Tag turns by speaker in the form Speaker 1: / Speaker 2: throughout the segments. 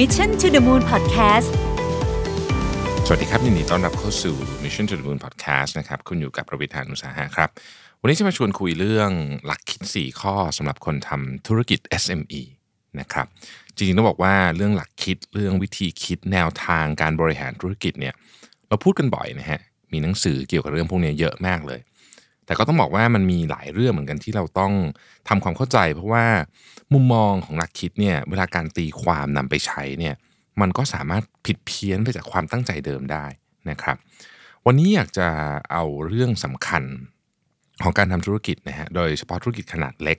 Speaker 1: Mission to the Moon Podcast
Speaker 2: สวัสดีครับยินดีต้อนรับเข้าสู่ Mission to the Moon Podcast นะครับ คุณอยู่กับประวิทยานุสาหะครับ วันนี้จะมาชวนคุยเรื่องหลักคิด 4 ข้อสำหรับคนทำธุรกิจ SME นะครับ จริงๆต้องบอกว่าเรื่องหลักคิดเรื่องวิธีคิดแนวทางการบริหารธุรกิจเนี่ยเราพูดกันบ่อยนะฮะมีหนังสือเกี่ยวกับเรื่องพวกนี้เยอะมากเลย แต่ก็ต้องบอกว่ามันมีหลายเรื่องเหมือนกันที่เราต้องทำความเข้าใจ เพราะว่ามุมมองของนักคิดเนี่ยเวลาการตีความนำไปใช้เนี่ยมันก็สามารถผิดเพี้ยนไปจากความตั้งใจเดิมได้นะครับ วันนี้อยากจะเอาเรื่องสำคัญของการทำธุรกิจนะฮะโดยเฉพาะธุรกิจขนาดเล็ก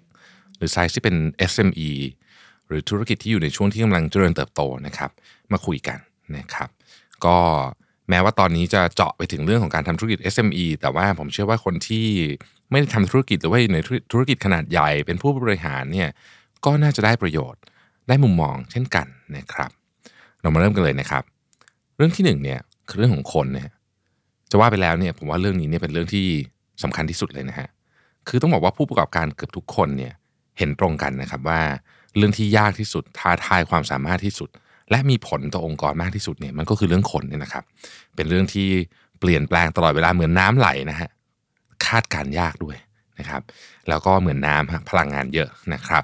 Speaker 2: หรือไซส์ที่เป็น SME หรือธุรกิจที่อยู่ในช่วงที่กำลังเจริญเติบโตนะครับ มาคุยกันนะครับ ก็ แม้ว่าตอนนี้จะเจาะไปถึงเรื่องของการทำธุรกิจ SME แต่ว่าผมเชื่อว่าคนที่ไม่ได้ทำธุรกิจหรือว่าอยู่ในธุรกิจขนาดใหญ่เป็นผู้บริหารเนี่ยก็น่าจะได้ประโยชน์ ได้มุมมองเช่นกันนะครับ เรามาเริ่มกันเลยนะครับ เรื่องที่หนึ่งเนี่ยคือเรื่องของคนเนี่ยจะว่าไปแล้วเนี่ยผมว่าเรื่องนี้เนี่ยเป็นเรื่องที่สำคัญที่สุดเลยนะฮะคือต้องบอกว่าผู้ประกอบการเกือบทุกคนเนี่ยเห็นตรงกันนะครับว่าเรื่องที่ยากที่สุดท้าทายความสามารถที่สุด และมีผลต่อองค์กรมากที่สุดเนี่ยมันก็คือเรื่องคนเนี่ยนะครับ เป็นเรื่องที่เปลี่ยนแปลงตลอดเวลาเหมือนน้ำไหลนะฮะคาดการยากด้วยนะครับ แล้วก็เหมือนน้ำพลังงานเยอะนะครับ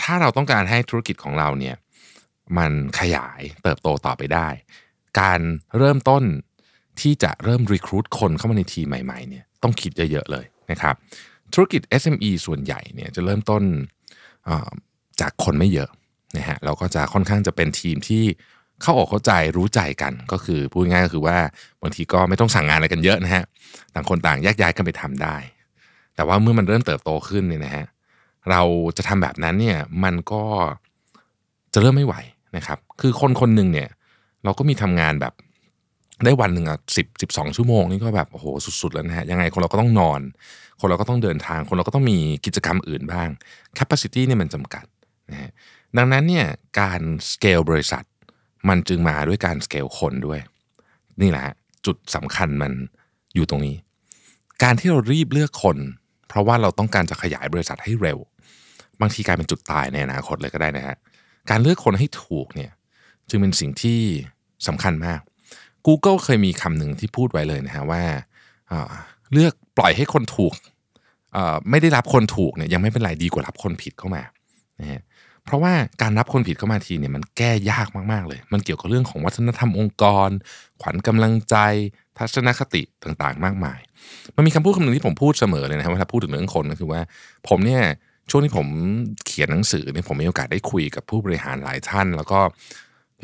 Speaker 2: ถ้าเราต้องการให้ธุรกิจของเราเนี่ยมันขยายเติบโตต่อไปได้ การเริ่มต้นที่จะเริ่มรีคูดคนเข้ามาในทีมใหม่ๆเนี่ยต้องคิดเยอะๆเลยนะครับ ธุรกิจ SME ส่วนใหญ่เนี่ยจะเริ่มต้นจากคนไม่เยอะ นะฮะเราก็จะค่อนข้างจะเป็นทีมที่เข้าออกเข้าใจรู้ใจกันก็คือพูดง่ายก็คือว่าบางทีก็ไม่ต้องสั่งงานอะไรกันเยอะนะฮะต่างคนต่างแยกย้ายกันไปทำได้ แต่ว่าเมื่อมันเริ่มเติบโตขึ้นเนี่ยนะฮะเราจะทำแบบนั้นเนี่ยมันก็จะเริ่มไม่ไหวนะครับคือคนคนหนึ่งเนี่ยเราก็มีทำงานแบบได้วันหนึ่งอะสิบสิบสองชั่วโมงนี่ก็แบบโอ้โหสุด ๆ แล้วนะฮะยังไงคนเราก็ต้องนอน คนเราก็ต้องเดินทาง คนเราก็ต้องมีกิจกรรมอื่นบ้าง capacity เนี่ยมันจำกัดนะฮะ ดังนั้นเนี่ยการสเกลบริษัท มันจึงมาด้วยการสเกลคนด้วย นี่แหละจุดสำคัญมันอยู่ตรงนี้ การที่เรารีบเลือกคน เพราะว่าเราต้องการจะขยายบริษัทให้เร็ว บางทีกลายเป็นจุดตายในอนาคตเลยก็ได้นะฮะการเลือกคนให้ถูกเนี่ยจึงเป็นสิ่งที่สำคัญมาก Google เคยมีคำหนึ่งที่พูดไว้เลยนะฮะว่าเลือกปล่อยให้คนถูกไม่ได้รับคนถูกเนี่ยยังไม่เป็นไรดีกว่ารับคนผิดเข้ามานะฮะ เพราะว่าการรับคนผิดเข้ามาทีเนี่ยมันแก้ยากมากๆเลย มันเกี่ยวกับเรื่องของวัฒนธรรมองค์กร ขวัญกำลังใจ ทัศนคติต่างๆ มากมาย มันมีคำพูดคำหนึ่งที่ผมพูดเสมอเลยนะครับเวลาพูดถึงเรื่องคนก็คือว่า ผมเนี่ยช่วงที่ผมเขียนหนังสือเนี่ยผมมีโอกาสได้คุยกับผู้บริหารหลายท่าน แล้วก็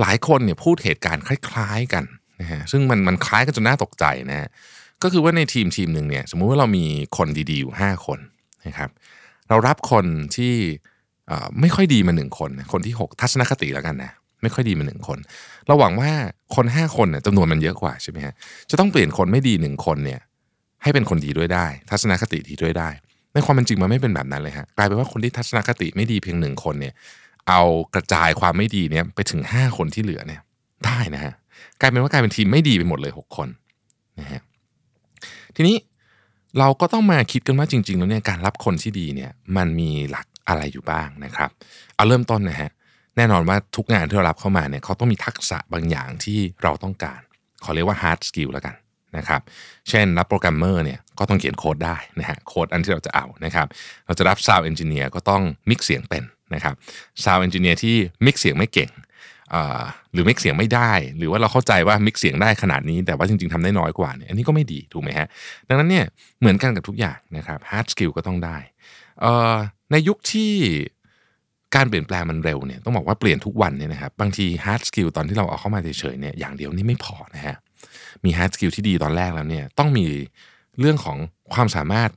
Speaker 2: หลายคนเนี่ยพูดเหตุการณ์คล้าย ๆ กันนะฮะซึ่งมันมันคล้ายกันจนน่าตกใจนะฮะก็คือว่าในทีมทีมหนึ่งเนี่ยสมมุติว่าเรามีคนดีๆอยู่5คนนะครับเรารับคนที่ ไม่ค่อยดีมาหนึ่งคน คนที่ 6 ทัศนคติแล้วกันนะไม่ค่อยดีมาหนึ่งคน เราหวังว่าคน 5 คนเนี่ยจำนวนมันเยอะกว่าใช่ไหมฮะจะต้องเปลี่ยนคนไม่ดีหนึ่งคนเนี่ยให้เป็นคนดีด้วยได้ ทัศนคติดีด้วยได้ ในความเป็นจริงมันไม่เป็นแบบนั้นเลยฮะกลายเป็นว่าคนที่ทัศนคติไม่ดีเพียงหนึ่งคนเนี่ยเอากระจายความไม่ดีเนี่ยไปถึง 5 คนที่เหลือเนี่ยได้นะฮะกลายเป็นว่ากลายเป็นทีมไม่ดีไปหมดเลย 6 คนนะฮะทีนี้เราก็ต้องมาคิดกันว่าจริง ๆ แล้วเนี่ยการรับคนที่ดีเนี่ยมันมีหลัก อะไรอยู่บ้างนะครับ เอาเริ่มต้นนะฮะแน่นอนว่าทุกงานที่เรารับเข้ามาเนี่ยเขาต้องมีทักษะบางอย่างที่เราต้องการ ขอเรียกว่า hard skill แล้วกันนะครับ เช่นรับโปรแกรมเมอร์เนี่ยก็ต้องเขียนโค้ดได้นะฮะโค้ดอันที่เราจะเอานะครับ เราจะรับ sound engineer ก็ต้องมิกเสียงเป็นนะครับ sound engineer ที่มิกเสียงไม่เก่งหรือมิกเสียงไม่ได้ หรือว่าเราเข้าใจว่ามิกเสียงได้ขนาดนี้ แต่ว่าจริง ๆทำได้น้อยกว่าเนี่ยอันนี้ก็ไม่ดีถูกไหมฮะดังนั้นเนี่ยเหมือนกันกับทุกอย่างนะครับ hard skill ก็ต้องได้ในยุคที่การเปลี่ยนแปลงมันเร็วเนี่ยต้องบอกว่าเปลี่ยนทุกวันเนี่ยนะครับบางที hard skill ตอนที่เราเอาเข้ามาเฉยๆเนี่ยอย่างเดียวนี่ไม่พอนะฮะมี hard skill ที่ดีตอนแรกแล้วเนี่ยต้องมีเรื่องของความสามารถ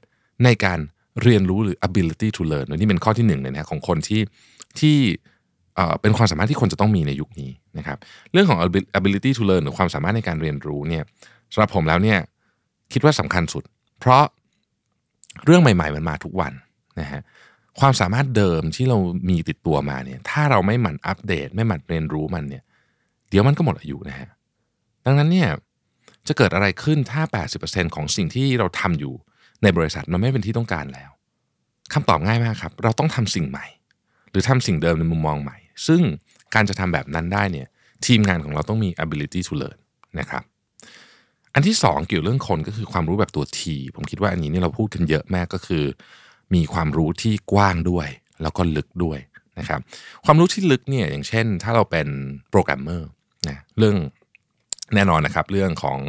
Speaker 2: ในการเรียนรู้หรือ ability to learn นี่เป็นข้อที่หนึ่งเลยนะของคนที่ที่เป็นความสามารถที่คนจะต้องมีในยุคนี้นะครับเรื่องของ ability to learn หรือความสามารถในการเรียนรู้เนี่ยสำหรับผมแล้วเนี่ยคิดว่าสำคัญสุด เพราะเรื่องใหม่ ๆ มันมาทุกวัน นะฮะความสามารถเดิมที่เรามีติดตัวมาเนี่ยถ้าเราไม่หมั่นอัปเดต ไม่หมั่นเรียนรู้มันเนี่ยเดี๋ยวมันก็หมดอายุนะฮะดังนั้นเนี่ยจะเกิดอะไรขึ้นถ้า 80%ของสิ่งที่เราทำอยู่ในบริษัทมันไม่เป็นที่ต้องการแล้วคำตอบง่ายมากครับ เราต้องทำสิ่งใหม่ หรือทำสิ่งเดิมในมุมมองใหม่ ซึ่งการจะทำแบบนั้นได้เนี่ยทีมงานของเราต้องมี ability to learn นะครับอันที่สองเกี่ยวเรื่องคนก็คือความรู้แบบตัวทีผมคิดว่าอันนี้เนี่ยเราพูดกันเยอะมากก็คือ มีความรู้ที่กว้างด้วย แล้วก็ลึกด้วยนะครับ ความรู้ที่ลึกเนี่ยอย่างเช่น ถ้าเราเป็นโปรแกรมเมอร์นะเรื่องแน่นอนนะครับเรื่องของ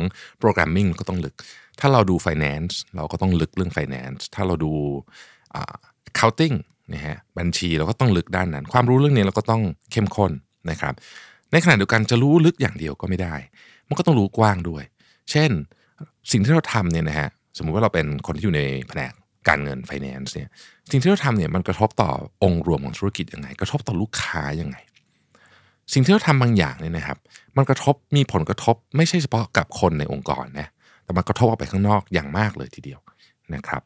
Speaker 2: programming ก็ต้องลึก ถ้าเราดู finance เราก็ต้องลึกเรื่อง finance ถ้าเราดู accounting นะฮะบัญชีเราก็ต้องลึกด้านนั้น ความรู้เรื่องนี้เราก็ต้องเข้มข้นนะครับ ในขณะเดียวกันจะรู้ลึกอย่างเดียวก็ไม่ได้ มันก็ต้องรู้กว้างด้วย เช่นสิ่งที่เราทำเนี่ยนะฮะสมมุติว่าเราเป็นคนที่อยู่ในแผนก การเงิน finance เนี่ยสิ่งที่เราทำเนี่ยมันกระทบต่อองค์รวมของธุรกิจยังไง กระทบต่อลูกค้ายังไง สิ่งที่เราทำบางอย่างเนี่ยนะครับ มันกระทบมีผลกระทบไม่ใช่เฉพาะกับคนในองค์กรนะแต่มันกระทบออกไปข้างนอกอย่างมากเลยทีเดียวนะครับ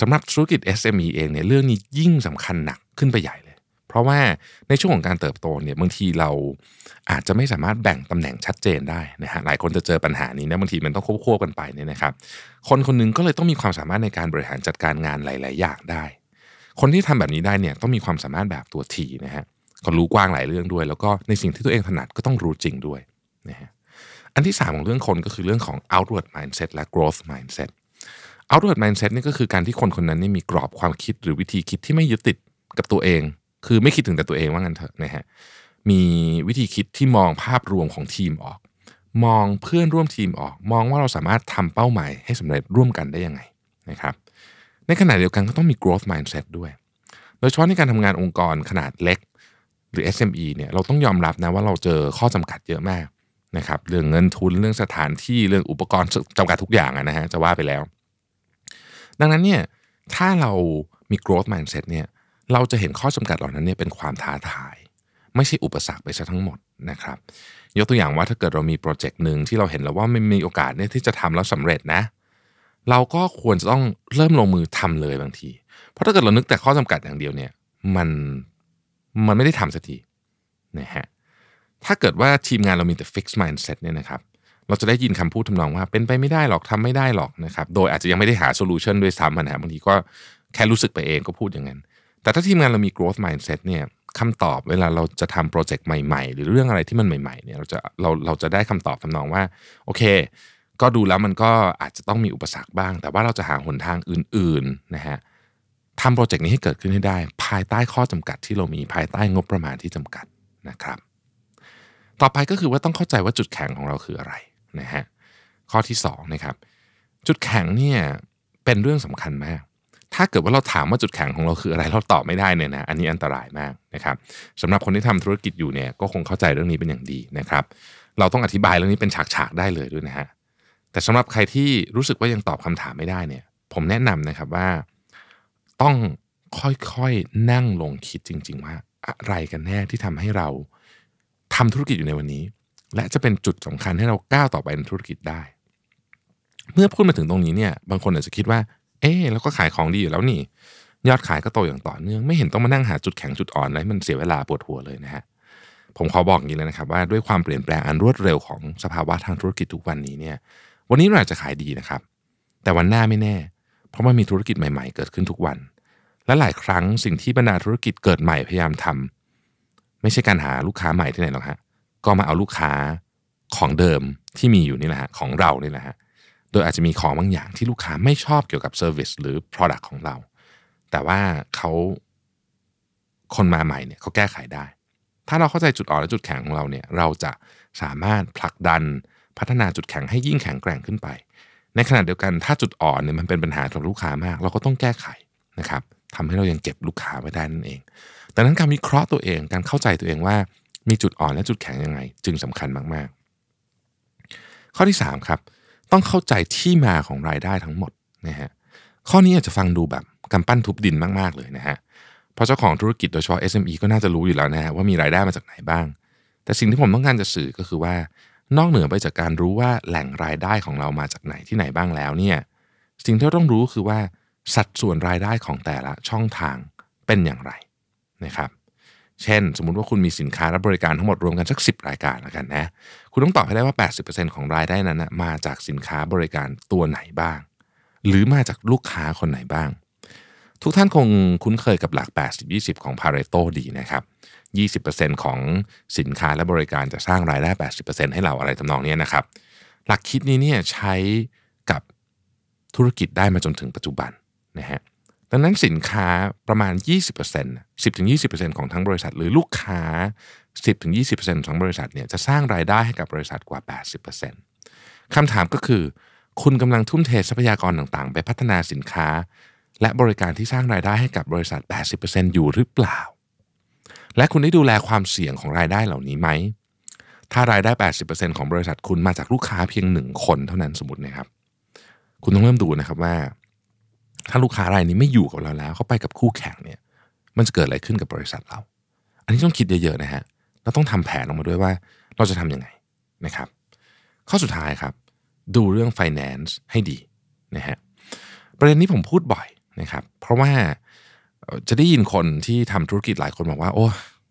Speaker 2: สำหรับธุรกิจ SME เองเนี่ยเรื่องนี้ยิ่งสำคัญหนักขึ้นไปใหญ่เลย เพราะว่าในช่วงของการเติบโตเนี่ยบางทีเราอาจจะไม่สามารถแบ่งตำแหน่งชัดเจนได้นะฮะหลายคนจะเจอปัญหานี้นะบางทีมันต้องควบๆกันไปเนี่ยนะครับ คนคนหนึงก็เลยต้องมีความสามารถในการบริหารจัดการงานหลาย ๆ อย่างได้ คนที่ทำแบบนี้ได้เนี่ยต้องมีความสามารถแบบตัวทีนะฮะก็รู้กว้างหลายเรื่องด้วย แล้วก็ในสิ่งที่ตัวเองถนัดก็ต้องรู้จริงด้วยนะฮะอันที่ 3 ของเรื่องคนก็คือเรื่องของ outward mindset และ growth mindset outward mindset นี่ก็คือการที่คนคนนั้นนี่มีกรอบความคิดหรือวิธีคิดที่ไม่ยึดติดกับตัวเอง คือไม่คิดถึงแต่ตัวเองว่างั้นเถอะนะฮะมีวิธีคิดที่มองภาพรวมของทีมออก มองเพื่อนร่วมทีมออก มองว่าเราสามารถทำเป้าหมายให้สำเร็จร่วมกันได้ยังไงนะครับในขณะเดียวกันก็ต้องมี growth mindset ด้วย โดยเฉพาะในการทำงานองค์กรขนาดเล็ก หรือ SME เนี่ยเราต้องยอมรับนะว่าเราเจอข้อจำกัดเยอะมากนะครับเรื่องเงินทุนเรื่องสถานที่เรื่องอุปกรณ์จำกัดทุกอย่างนะฮะจะว่าไปแล้ว ดังนั้นเนี่ยถ้าเรามี growth mindset เนี่ย เราจะเห็นข้อจำกัดเหล่านั้นเนี่ยเป็นความท้าทาย ไม่ใช่อุปสรรคไปซะทั้งหมดนะครับ ยกตัวอย่างว่าถ้าเกิดเรามีโปรเจกต์หนึ่งที่เราเห็นแล้วว่ามันมีโอกาสเนี่ยที่จะทำแล้วสำเร็จนะ เราก็ควรจะต้องเริ่มลงมือทำเลยบางที เพราะถ้าเกิดเรานึกแต่ข้อจำกัดอย่างเดียวเนี่ยมันมันไม่ได้ทำสักทีนะฮะถ้าเกิดว่าทีมงานเรามีแต่ fixed mindset เนี่ยนะครับเราจะได้ยินคำพูดทำนองว่าเป็นไปไม่ได้หรอกทำไม่ได้หรอกนะครับ โดยอาจจะยังไม่ได้หา solution ด้วยซ้ำนะฮะบางทีก็แค่รู้สึกไปเองก็พูดอย่างนั้น แต่ถ้าทีมงานเรามี growth mindset เนี่ยคำตอบเวลาเราจะทำโปรเจกต์ใหม่ๆ หรือเรื่องอะไรที่มันใหม่ๆเนี่ยเราจะเราเราจะได้คำตอบทำนองว่าโอเค ก็ดูแล้วมันก็อาจจะต้องมีอุปสรรคบ้าง แต่ว่าเราจะหาหนทางอื่นๆนะฮะทำโปรเจกต์นี้ให้เกิดขึ้นให้ได้ ภายใต้ข้อจำกัดที่เรามีภายใต้งบประมาณที่จำกัดนะครับ ต่อไปก็คือว่าต้องเข้าใจว่าจุดแข็งของเราคืออะไรนะฮะข้อที่2นะครับจุดแข็งเนี่ยเป็นเรื่องสำคัญมาก ถ้าเกิดว่าเราถามว่าจุดแข็งของเราคืออะไรเราตอบไม่ได้เนี่ยนะอันนี้อันตรายมากนะครับสำหรับคนที่ทำธุรกิจอยู่เนี่ยก็คงเข้าใจเรื่องนี้เป็นอย่างดีนะครับ เราต้องอธิบายเรื่องนี้เป็นฉากๆได้เลยด้วยนะฮะแต่สำหรับใครที่รู้สึกว่ายังตอบคำถามไม่ได้เนี่ย ผมแนะนำนะครับว่าต้องค่อยๆนั่งลงคิดจริง ๆ ว่าอะไรกันแน่ที่ทำให้เราทำธุรกิจอยู่ในวันนี้ และจะเป็นจุดสำคัญให้เราก้าวต่อไปในธุรกิจได้ เมื่อพูดมาถึงตรงนี้เนี่ยบางคนอาจจะคิดว่า เอ๊เราก็ขายของดีอยู่แล้วนี่ ยอดขายก็โตอย่างต่อเนื่อง ไม่เห็นต้องมานั่งหาจุดแข็งจุดอ่อนอะไรมันเสียเวลาปวดหัวเลยนะฮะผมขอบอกอย่างนี้เลยนะครับว่าด้วยความเปลี่ยนแปลงอันรวดเร็วของสภาวะทางธุรกิจทุกวันนี้เนี่ย วันนี้เราอาจจะขายดีนะครับ แต่วันหน้าไม่แน่ เพราะมันมีธุรกิจใหม่ ๆ เกิดขึ้นทุกวัน และหลายครั้งสิ่งที่บรรดาธุรกิจเกิดใหม่พยายามทำไม่ใช่การหาลูกค้าใหม่ที่ไหนหรอกฮะก็มาเอาลูกค้าของเดิมที่มีอยู่นี่แหละฮะของเรานี่แหละฮะ โดยอาจจะมีของบางอย่างที่ลูกค้าไม่ชอบเกี่ยวกับเซอร์วิสหรือ Product ของเรา แต่ว่าเขาคนมาใหม่เนี่ยเขาแก้ไขได้ ถ้าเราเข้าใจจุดอ่อนและจุดแข็งของเราเนี่ยเราจะสามารถผลักดันพัฒนาจุดแข็งให้ยิ่งแข็งแกร่งขึ้นไป ในขณะเดียวกันถ้าจุดอ่อนเนี่ยมันเป็นปัญหาของลูกค้ามาก เราก็ต้องแก้ไขนะครับทำให้เรายังเก็บลูกค้าไว้ได้นั่นเอง ดังนั้นการวิเคราะห์ตัวเอง การเข้าใจตัวเองว่ามีจุดอ่อนและจุดแข็งยังไง จึงสำคัญมาก ๆ ข้อที่ 3 ครับ ต้องเข้าใจที่มาของรายได้ทั้งหมดนะฮะข้อนี้อาจจะฟังดูแบบกำปั้นทุบดินมากๆเลยนะฮะเพราะเจ้าของธุรกิจโดยเฉพาะ SME ก็น่าจะรู้อยู่แล้วนะฮะว่ามีรายได้มาจากไหนบ้าง แต่สิ่งที่ผมต้องการจะสื่อก็คือว่า นอกเหนือไปจากการรู้ว่าแหล่งรายได้ของเรามาจากไหนที่ไหนบ้างแล้วเนี่ยสิ่งที่เราต้องรู้คือว่าสัดส่วนรายได้ของแต่ละช่องทางเป็นอย่างไรนะครับ เช่น สมมุติว่าคุณมีสินค้าและบริการทั้งหมดรวมกันสัก 10 รายการแล้วกันนะ คุณต้องตอบให้ได้ว่า 80%ของรายได้นั้นนะมาจากสินค้าบริการตัวไหนบ้าง หรือมาจากลูกค้าคนไหนบ้าง ทุกท่านคงคุ้นเคยกับหลัก 80-20 ของ Pareto ดีนะครับ 20%ของสินค้าและบริการจะสร้างรายได้ 80%ให้เราอะไรทำนองนี้นะครับ หลักคิดนี้เนี่ยใช้กับธุรกิจได้มาจนถึงปัจจุบันนะฮะ ดังนั้นสินค้าประมาณ 20% 10-20%ของทั้งบริษัท หรือลูกค้า 10-20%ของบริษัทเนี่ยจะสร้างรายได้ให้กับบริษัทกว่า 80%คำถามก็คือ คุณกำลังทุ่มเททรัพยากรต่างๆ ไปพัฒนาสินค้า และบริการที่สร้างรายได้ให้กับบริษัท 80%อยู่หรือเปล่า และคุณได้ดูแลความเสี่ยงของรายได้เหล่านี้ไหม ถ้ารายได้ 80%ของบริษัทคุณมาจากลูกค้าเพียงหนึ่งคนเท่านั้นสมมตินะครับ คุณต้องเริ่มดูนะครับว่า ถ้าลูกค้ารายนี้ไม่อยู่กับเราแล้วเขาไปกับคู่แข่งเนี่ย มันจะเกิดอะไรขึ้นกับบริษัทเรา อันนี้ต้องคิดเยอะๆนะฮะเราต้องทำแผนออกมาด้วยว่าเราจะทำยังไงนะครับ ข้อสุดท้ายครับ ดูเรื่อง finance ให้ดีนะฮะประเด็นนี้ผมพูดบ่อยนะครับ เพราะว่าจะได้ยินคนที่ทำธุรกิจหลายคนบอกว่า โอ้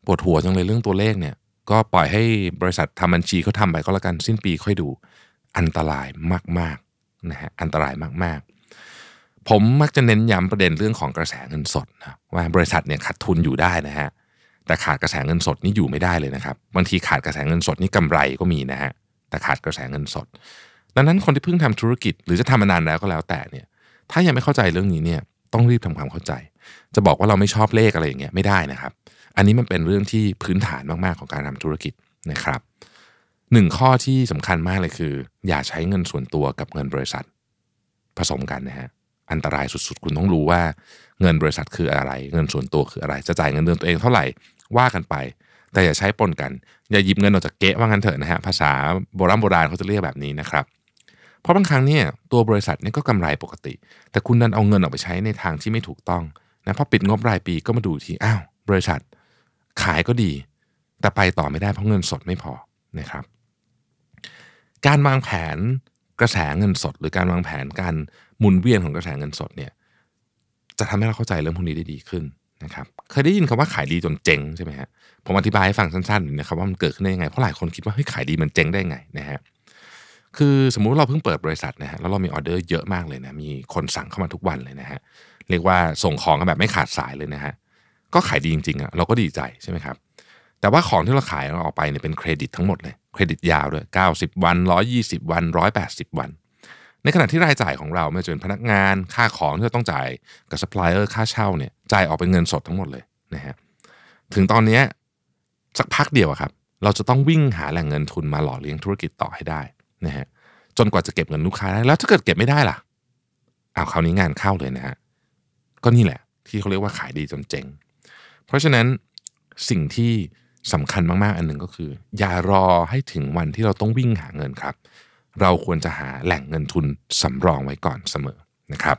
Speaker 2: ปวดหัวจังเลยเรื่องตัวเลขเนี่ย ก็ปล่อยให้บริษัททำบัญชีเขาทำไปก็แล้วกันสิ้นปีค่อยดูอันตรายมากๆนะฮะอันตรายมากๆ ผมมักจะเน้นย้ำประเด็นเรื่องของกระแสเงินสดนะว่าบริษัทเนี่ยขาดทุนอยู่ได้นะฮะแต่ขาดกระแสเงินสดนี่อยู่ไม่ได้เลยนะครับบางทีขาดกระแสเงินสดนี่กำไรก็มีนะฮะแต่ขาดกระแสเงินสด ดังนั้นคนที่เพิ่งทำธุรกิจ หรือจะทำมานานแล้วก็แล้วแต่เนี่ยถ้ายังไม่เข้าใจเรื่องนี้เนี่ยต้องรีบทำความเข้าใจ จะบอกว่าเราไม่ชอบเลขอะไรอย่างเงี้ยไม่ได้นะครับ อันนี้มันเป็นเรื่องที่พื้นฐานมากๆของการทำธุรกิจนะครับหนึ่งข้อที่สำคัญมากเลยคือ อย่าใช้เงินส่วนตัวกับเงินบริษัท ผสมกันนะฮะ อันตรายสุดๆ คุณต้องรู้ว่าเงินบริษัทคืออะไร เงินส่วนตัวคืออะไร จะจ่ายเงินเดือนตัวเองเท่าไหร่ว่ากันไป แต่อย่าใช้ปนกัน อย่าหยิบเงินออกจากเก๊ะว่างั้นเถอะนะฮะภาษาโบราณโบราณเขาจะเรียกแบบนี้นะครับ เพราะบางครั้งเนี่ยตัวบริษัทนี่ก็กำไรปกติ แต่คุณดันเอาเงินออกไปใช้ในทางที่ไม่ถูกต้องนะพอปิดงบรายปีก็มาดูทีอ้าวบริษัทขายก็ดี แต่ไปต่อไม่ได้เพราะเงินสดไม่พอนะครับ การวางแผน กระแสเงินสด หรือการวางแผนการหมุนเวียนของกระแสเงินสดเนี่ยจะทำให้เราเข้าใจเรื่องพวกนี้ได้ดีขึ้นนะครับเคยได้ยินคำว่าขายดีจนเจ๊งใช่ไหมฮะผมอธิบายให้ฟังสั้นๆนะครับว่ามันเกิดขึ้นได้ยังไงเพราะหลายคนคิดว่าเฮ้ยขายดีมันเจ๊งได้ไงนะฮะคือสมมุติเราเพิ่งเปิดบริษัทนะฮะแล้วเรามีออเดอร์เยอะมากเลยนะมีคนสั่งเข้ามาทุกวันเลยนะฮะเรียกว่าส่งของกันแบบไม่ขาดสายเลยนะฮะก็ขายดีจริงๆอะเราก็ดีใจใช่ไหมครับ แต่ว่าของที่เราขายเราออกไปเนี่ยเป็นเครดิตทั้งหมดเลย เครดิตยาวด้วย 90 วัน 120 วัน 180 วัน ในขณะที่รายจ่ายของเราไม่ว่าจะเป็นพนักงานค่าของที่เราต้องจ่ายกับซัพพลายเออร์ค่าเช่าเนี่ยจ่ายออกเป็นเงินสดทั้งหมดเลยนะฮะถึงตอนนี้สักพักเดียวครับ เราจะต้องวิ่งหาแหล่งเงินทุนมาหล่อเลี้ยงธุรกิจต่อให้ได้นะฮะจนกว่าจะเก็บเงินลูกค้าได้แล้วถ้าเกิดเก็บไม่ได้ล่ะเอาคราวนี้งานเข้าเลยนะฮะก็นี่แหละ ที่เขาเรียกว่าขายดีจนเจ๊งเพราะฉะนั้นสิ่งที่ สำคัญมากๆ อันหนึ่งก็คือ อย่ารอให้ถึงวันที่เราต้องวิ่งหาเงินครับ เราควรจะหาแหล่งเงินทุนสำรองไว้ก่อนเสมอนะครับ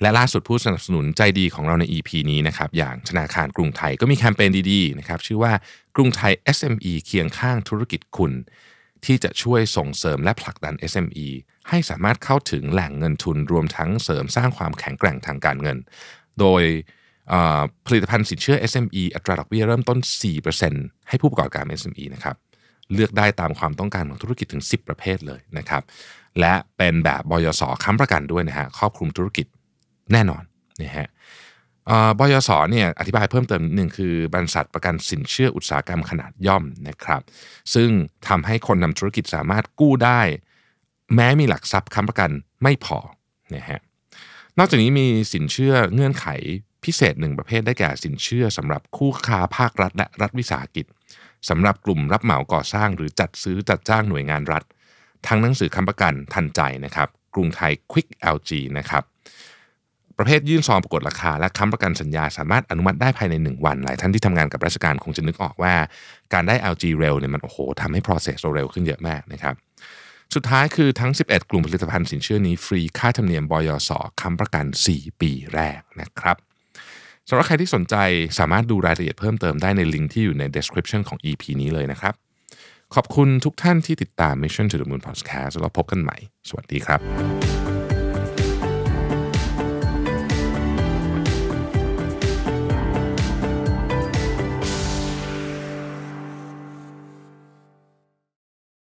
Speaker 2: และล่าสุดผู้สนับสนุนใจดีของเราใน EP นี้นะครับ อย่างธนาคารกรุงไทยก็มีแคมเปญดีๆนะครับ ชื่อว่ากรุงไทย SME เคียงข้างธุรกิจคุณ ที่จะช่วยส่งเสริมและผลักดัน SME ให้สามารถเข้าถึงแหล่งเงินทุนรวมทั้งเสริมสร้างความแข็งแกร่งทางการเงิน โดย ผลิตภัณฑ์สินเชื่อ SME อัตราดอกเบี้ยเริ่มต้น 4%ให้ผู้ประกอบการ SME นะครับเลือกได้ตามความต้องการของธุรกิจถึง 10 ประเภทเลยนะครับและเป็นแบบบยสค้ำประกันด้วยนะฮะครอบคลุมธุรกิจแน่นอนนะฮะบยสเนี่ยอธิบายเพิ่มเติมนิดนึงคือบริษัทประกันสินเชื่ออุตสาหกรรมขนาดย่อมนะครับซึ่งทำให้คนนำธุรกิจสามารถกู้ได้ แม้มีหลักทรัพย์ค้ำประกันไม่พอนะฮะนอกจากนี้มีสินเชื่อเงื่อนไข พิเศษหนึ่งประเภทได้แก่สินเชื่อสำหรับคู่ค้าภาครัฐ และรัฐวิสาหกิจสำหรับกลุ่มรับเหมาก่อสร้าง หรือจัดซื้อจัดจ้างหน่วยงานรัฐ ทั้งหนังสือคำประกันทันใจนะครับ กรุงไทย Quick LG นะครับประเภทยื่นซองประกฏราคา และค้ำประกันสัญญาสามารถอนุมัติได้ภายใน 1 วัน หลายท่านที่ทำงานกับราชการคงจะนึกออกว่า การได้ LG เร็วเนี่ยมันโอ้โหทำให้ process เร็วขึ้นเยอะมากนะครับสุดท้ายคือทั้ง 11 กลุ่มผลิตภัณฑ์สินเชื่อนี้ฟรีค่าธรรมเนียมบยสค้ำประกัน 4 ปีแรกนะครับ สำหรับใครที่สนใจสามารถดูรายละเอียดเพิ่มเติมได้ในลิงก์ที่อยู่ใน description ของ EP นี้เลยนะครับ ขอบคุณทุกท่านที่ติดตาม Mission to the Moon Podcast แล้วพบกันใหม่ สวัสดีครับ